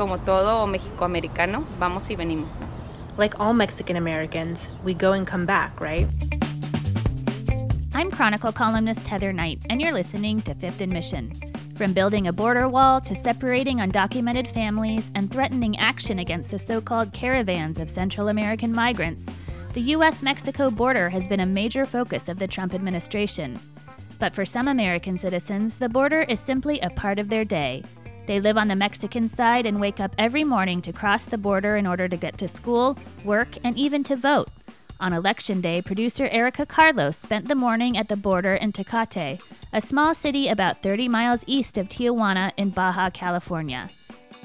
como todo Mexicoamericano, vamos y venimos, ¿no? Like all Mexican Americans, we go and come back, right? I'm Chronicle columnist Heather Knight, and you're listening to Fifth and Mission. From building a border wall to separating undocumented families and threatening action against the so called caravans of Central American migrants, the U.S. Mexico border has been a major focus of the Trump administration. But for some American citizens, the border is simply a part of their day. They live on the Mexican side and wake up every morning to cross the border in order to get to school, work, and even to vote. On election day, producer Erica Carlos spent the morning at the border in Tecate, a small city about 30 miles east of Tijuana in Baja California.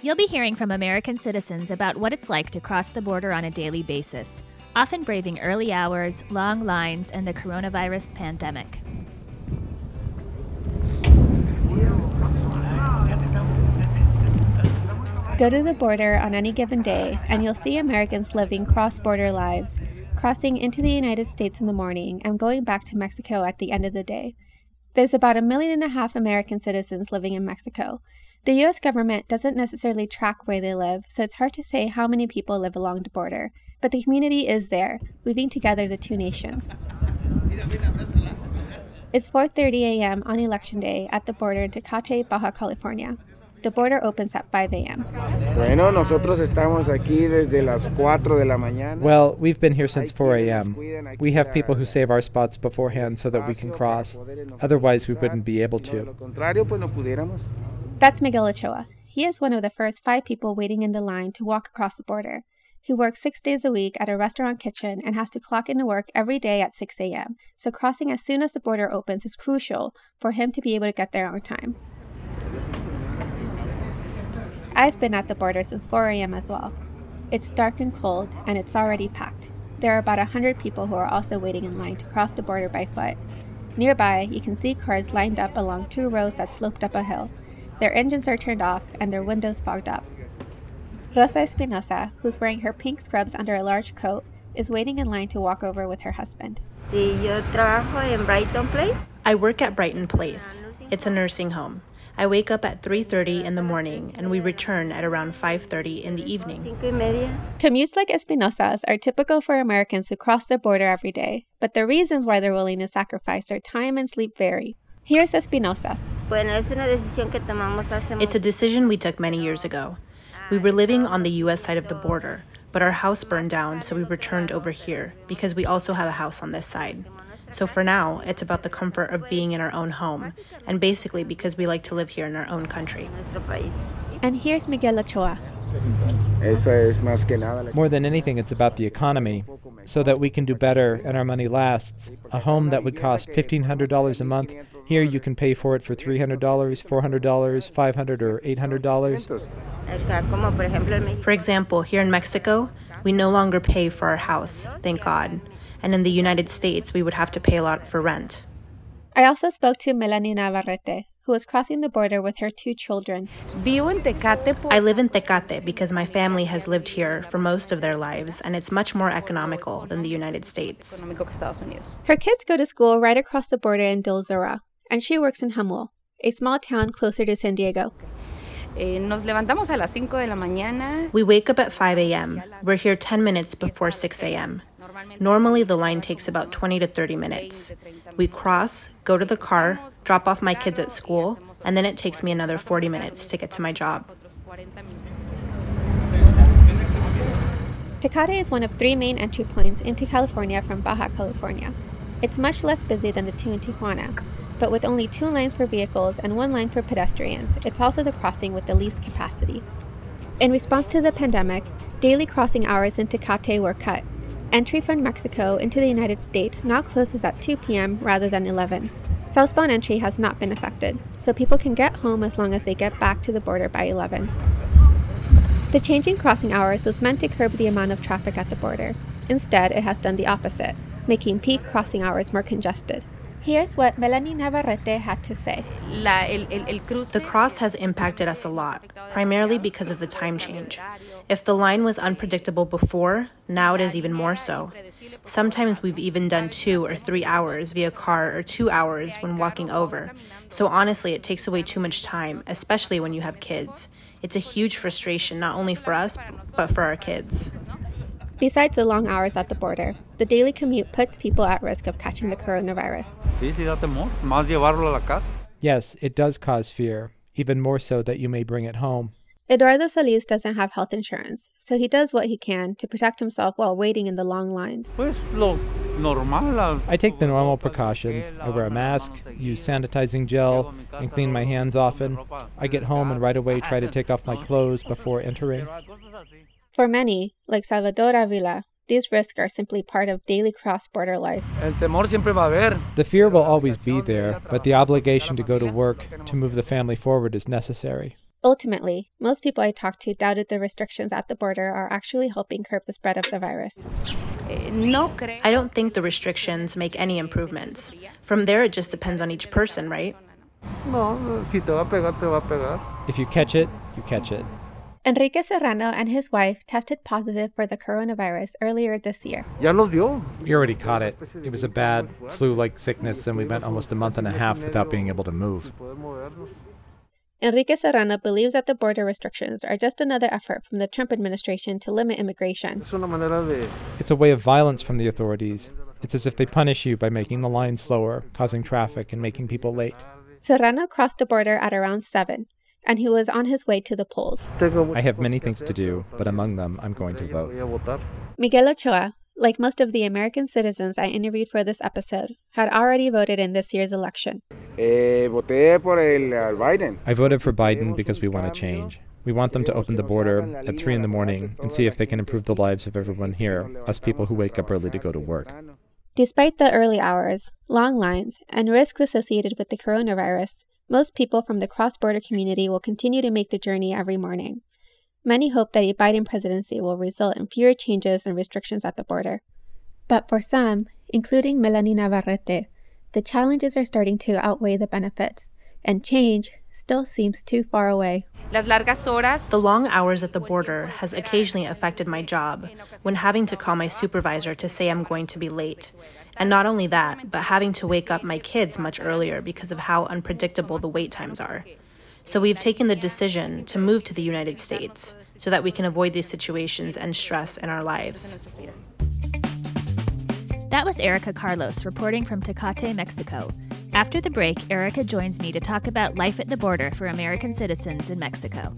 You'll be hearing from American citizens about what it's like to cross the border on a daily basis, often braving early hours, long lines, and the coronavirus pandemic. Go to the border on any given day, and you'll see Americans living cross border lives, crossing into the United States in the morning and going back to Mexico at the end of the day. There's about a million and a half American citizens living in Mexico. The US government doesn't necessarily track where they live, so it's hard to say how many people live along the border, but the community is there, weaving together the two nations. It's 4:30 a.m. on election day at the border in Tecate, Baja California. The border opens at 5 a.m. Bueno, nosotros estamos aquí desde las 4 de la mañana. Well, we've been here since 4 a.m. We have people who save our spots beforehand so that we can cross. Otherwise, we wouldn't be able to. That's Miguel Ochoa. He is one of the first five people waiting in the line to walk across the border. He works six days a week at a restaurant kitchen and has to clock into work every day at 6 a.m., so crossing as soon as the border opens is crucial for him to be able to get there on time. I've been at the border since 4 a.m. as well. It's dark and cold, and it's already packed. There are about 100 people who are also waiting in line to cross the border by foot. Nearby, you can see cars lined up along two rows that sloped up a hill. Their engines are turned off and their windows fogged up. Rosa Espinosa, who's wearing her pink scrubs under a large coat, is waiting in line to walk over with her husband. Sí, yo trabajo en Brighton Place. I work at Brighton Place. It's a nursing home. I wake up at 3:30 in the morning and we return at around 5:30 in the evening. Commutes like Espinosa's are typical for Americans who cross the border every day, but the reasons why they're willing to sacrifice their time and sleep vary. Here's Espinosa's. It's a decision we took many years ago. We were living on the US side of the border, but our house burned down, so we returned over here because we also have a house on this side. So for now, it's about the comfort of being in our own home, and basically because we like to live here in our own country. And here's Miguel Ochoa. More than anything, it's about the economy, so that we can do better and our money lasts. A home that would cost $1,500 a month, here you can pay for it for $300, $400, $500, or $800. For example, here in Mexico, we no longer pay for our house, thank God and in the United States, we would have to pay a lot for rent. I also spoke to Melanie Navarrete, who was crossing the border with her two children. I live in Tecate because my family has lived here for most of their lives, and it's much more economical than the United States. Her kids go to school right across the border in Dulzura, and she works in Jamul, a small town closer to San Diego. Eh, we wake up at 5 a.m. We're here 10 minutes before 6 a.m. Normally, the line takes about 20 to 30 minutes. We cross, go to the car, drop off my kids at school, and then it takes me another 40 minutes to get to my job. Tecate is one of three main entry points into California from Baja California. It's much less busy than the two in Tijuana, but with only two lanes for vehicles and one line for pedestrians, it's also the crossing with the least capacity. In response to the pandemic, daily crossing hours in Tecate were cut, Entry from Mexico into the United States now closes at 2 p.m. rather than 11. Southbound entry has not been affected, so people can get home as long as they get back to the border by 11. The changing crossing hours was meant to curb the amount of traffic at the border. Instead, it has done the opposite, making peak crossing hours more congested. Here's what Melanie Navarrete had to say. The cross has impacted us a lot, primarily because of the time change. If the line was unpredictable before, now it is even more so. Sometimes we've even done two or three hours via car or two hours when walking over. So honestly, it takes away too much time, especially when you have kids. It's a huge frustration, not only for us, but for our kids. Besides the long hours at the border, the daily commute puts people at risk of catching the coronavirus. Sí, sí da temor, más llevarlo a la casa. Yes, it does cause fear, even more so that you may bring it home. Eduardo Solis doesn't have health insurance, so he does what he can to protect himself while waiting in the long lines. Pues lo normal. I take the normal precautions. I wear a mask, use sanitizing gel, and clean my hands often. I get home and right away try to take off my clothes before entering. For many, like Salvador Avila, these risks are simply part of daily cross border life. El temor siempre va a haber. The fear will always be there, but the obligation to go to work to move the family forward is necessary. Ultimately, most people I talked to doubted the restrictions at the border are actually helping curb the spread of the virus. No. I don't think the restrictions make any improvements. From there, it just depends on each person, right? No, si te va a pegar, te va. If you catch it, you catch it. Enrique Serrano and his wife tested positive for the coronavirus earlier this year. Ya. We already caught it. It was a bad flu like sickness, and we went almost a month and a half without being able to move. Enrique Serrano believes that the border restrictions are just another effort from the Trump administration to limit immigration. Es una manera de It's a way of violence from the authorities. It's as if they punish you by making the line slower, causing traffic, and making people late. Serrano crossed the border at around 7, and he was on his way to the polls. I have many things to do, but among them, I'm going to vote. voy a votar. Miguel Ochoa, like most of the American citizens I interviewed for this episode, had already voted in this year's election. Eh, voté por el al Biden. I voted for Biden because we want to change. We want them to open the border at 3 in the morning and see if they can improve the lives of everyone here, us people who wake up early to go to work. Despite the early hours, long lines, and risks associated with the coronavirus, most people from the cross border community will continue to make the journey every morning. Many hope that a Biden presidency will result in fewer changes and restrictions at the border. But for some, including Melanie Navarrete, the challenges are starting to outweigh the benefits, and change still seems too far away. Las largas horas. The long hours at the border has occasionally affected my job when having to call my supervisor to say I'm going to be late. And not only that, but having to wake up my kids much earlier because of how unpredictable the wait times are. So we've taken the decision to move to the United States so that we can avoid these situations and stress in our lives. That was Erica Carlos reporting from Tecate, Mexico. After the break, Erica joins me to talk about life at the border for American citizens in Mexico.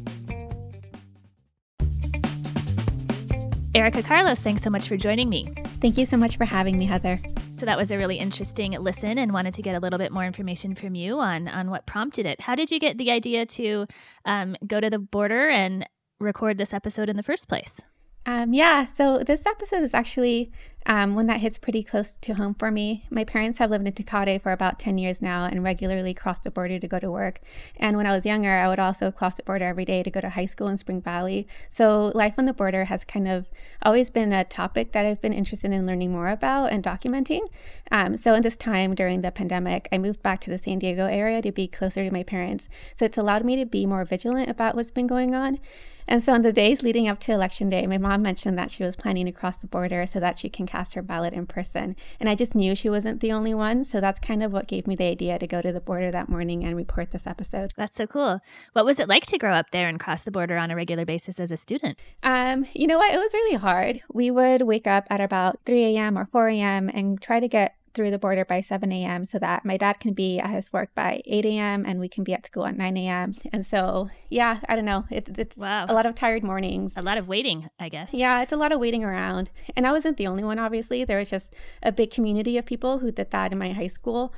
Erica Carlos, thanks so much for joining me. Thank you so much for having me, Heather. So that was a really interesting listen and wanted to get a little bit more information from you on on what prompted it. How did you get the idea to um, go to the border and record this episode in the first place? Um, yeah, so this episode is actually um, one that hits pretty close to home for me. My parents have lived in Tecate for about 10 years now and regularly cross the border to go to work. And when I was younger, I would also cross the border every day to go to high school in Spring Valley. So life on the border has kind of always been a topic that I've been interested in learning more about and documenting. Um, so in this time during the pandemic, I moved back to the San Diego area to be closer to my parents. So it's allowed me to be more vigilant about what's been going on. And so, in the days leading up to election day, my mom mentioned that she was planning to cross the border so that she can cast her ballot in person. And I just knew she wasn't the only one. So, that's kind of what gave me the idea to go to the border that morning and report this episode. That's so cool. What was it like to grow up there and cross the border on a regular basis as a student? Um, you know what? It was really hard. We would wake up at about 3 a.m. or 4 a.m. and try to get through the border by 7 a.m. so that my dad can be at his work by 8 a.m. and we can be at school at 9 a.m. And so, yeah, I don't know. It's, it's Wow. a lot of tired mornings. A lot of waiting, I guess. Yeah, it's a lot of waiting around. And I wasn't the only one, obviously. There was just a big community of people who did that in my high school.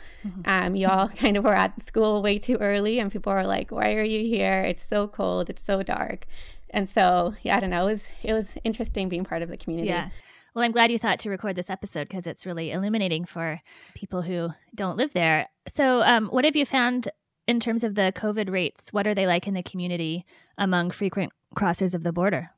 Um, you all kind of were at school way too early, and people were like, Why are you here? It's so cold, it's so dark. And so, yeah, I don't know. It was it was interesting being part of the community. Yeah. Well, I'm glad you thought to record this episode because it's really illuminating for people who don't live there. So, um, what have you found in terms of the COVID rates? What are they like in the community among frequent crossers of the border?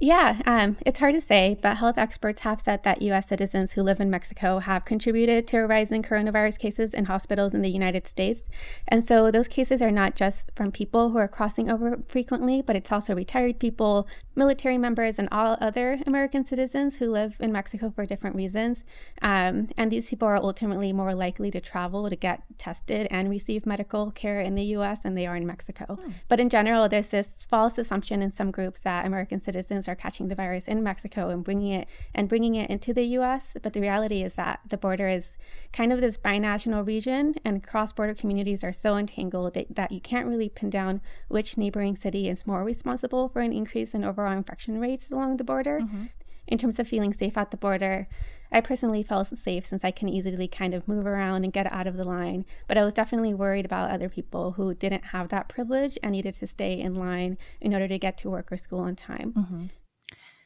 Yeah, um, it's hard to say, but health experts have said that U.S. citizens who live in Mexico have contributed to a rise in coronavirus cases in hospitals in the United States. And so those cases are not just from people who are crossing over frequently, but it's also retired people, military members and all other American citizens who live in Mexico for different reasons. Um, and these people are ultimately more likely to travel to get tested and receive medical care in the US than they are in Mexico. Hmm. But in general, there's this false assumption in some groups that American citizens are catching the virus in Mexico and bringing it and bringing it into the US. But the reality is that the border is kind of this binational region and cross-border communities are so entangled that, you can't really pin down which neighboring city is more responsible for an increase in overall overall infection rates along the border. Mm-hmm. In terms of feeling safe at the border, I personally felt safe since I can easily kind of move around and get out of the line. But I was definitely worried about other people who didn't have that privilege and needed to stay in line in order to get to work or school on time. Mm-hmm.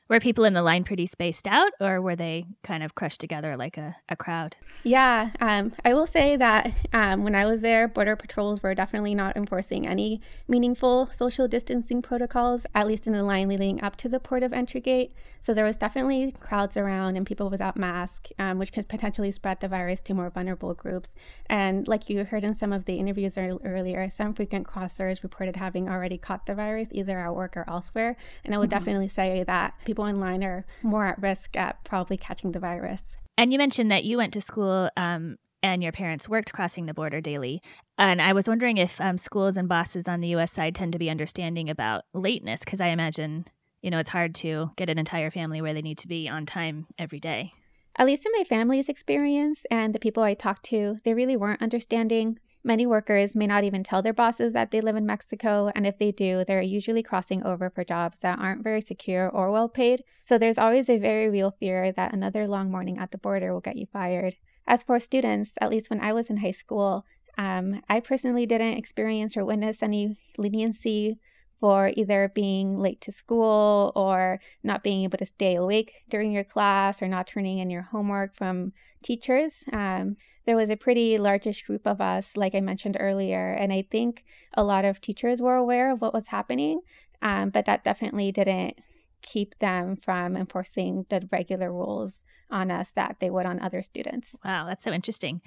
Were people in the line pretty spaced out, or were they kind of crushed together like a, a crowd? Yeah, um, I will say that um, when I was there, Border Patrols were definitely not enforcing any meaningful social distancing protocols, at least in the line leading up to the port of entry gate. So there was definitely crowds around and people without masks, um, which could potentially spread the virus to more vulnerable groups. And like you heard in some of the interviews earlier, some frequent crossers reported having already caught the virus either at work or elsewhere. And I would mm-hmm. definitely say that people people in line are more at risk at probably catching the virus. And you mentioned that you went to school um, and your parents worked crossing the border daily. And I was wondering if um, schools and bosses on the US side tend to be understanding about lateness, because I imagine, you know, it's hard to get an entire family where they need to be on time every day. At least in my family's experience and the people I talked to, they really weren't understanding. Many workers may not even tell their bosses that they live in Mexico, and if they do, they're usually crossing over for jobs that aren't very secure or well paid. So there's always a very real fear that another long morning at the border will get you fired. As for students, at least when I was in high school, um, I personally didn't experience or witness any leniency for either being late to school or not being able to stay awake during your class or not turning in your homework from teachers. Um, there was a pretty largish group of us, like I mentioned earlier, and I think a lot of teachers were aware of what was happening, um, but that definitely didn't keep them from enforcing the regular rules on us that they would on other students. Wow, that's so interesting.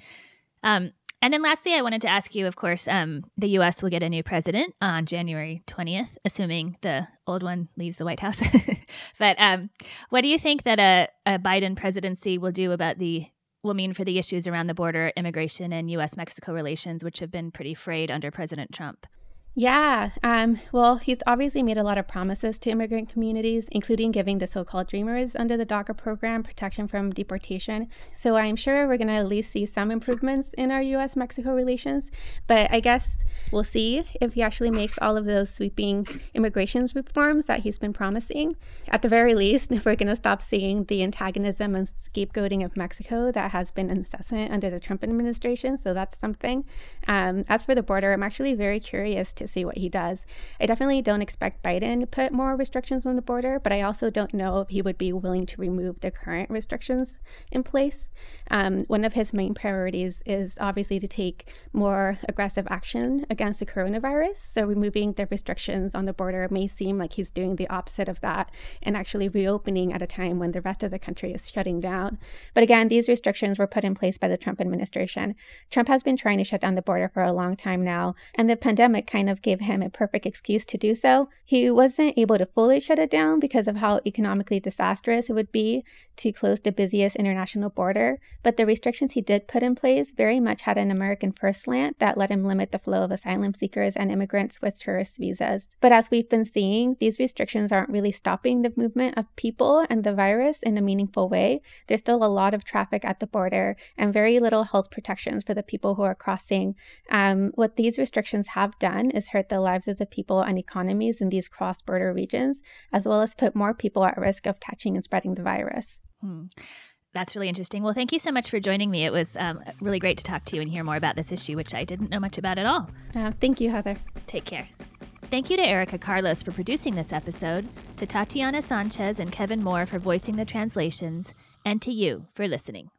Um, and then lastly, I wanted to ask you, of course, um, the U.S. will get a new president on January 20th, assuming the old one leaves the White House. but um, what do you think that a, a Biden presidency will do about the will mean for the issues around the border, immigration, and U.S. Mexico relations, which have been pretty frayed under President Trump? Yeah. Um, well, he's obviously made a lot of promises to immigrant communities, including giving the so called Dreamers under the DACA program protection from deportation. So I'm sure we're going to at least see some improvements in our US Mexico relations. But I guess we'll see if he actually makes all of those sweeping immigration reforms that he's been promising. At the very least, if we're going to stop seeing the antagonism and scapegoating of Mexico that has been incessant under the Trump administration. So that's something. Um, as for the border, I'm actually very curious to see what he does. I definitely don't expect Biden to put more restrictions on the border, but I also don't know if he would be willing to remove the current restrictions in place. Um, one of his main priorities is obviously to take more aggressive action against the coronavirus. So removing the restrictions on the border may seem like he's doing the opposite of that and actually reopening at a time when the rest of the country is shutting down. But again, these restrictions were put in place by the Trump administration. Trump has been trying to shut down the border for a long time now, and the pandemic kind of of gave him a perfect excuse to do so. He wasn't able to fully shut it down because of how economically disastrous it would be to close the busiest international border, but the restrictions he did put in place very much had an American first slant that let him limit the flow of asylum seekers and immigrants with tourist visas. But as we've been seeing, these restrictions aren't really stopping the movement of people and the virus in a meaningful way. There's still a lot of traffic at the border and very little health protections for the people who are crossing. Um, what these restrictions have done is hurt the lives of the people and economies in these cross border regions, as well as put more people at risk of catching and spreading the virus. Hmm. That's really interesting. Well, thank you so much for joining me. It was um, really great to talk to you and hear more about this issue, which I didn't know much about at all. Uh, thank you, Heather. Take care. Thank you to Erica Carlos for producing this episode, to Tatiana Sanchez and Kevin Moore for voicing the translations, and to you for listening.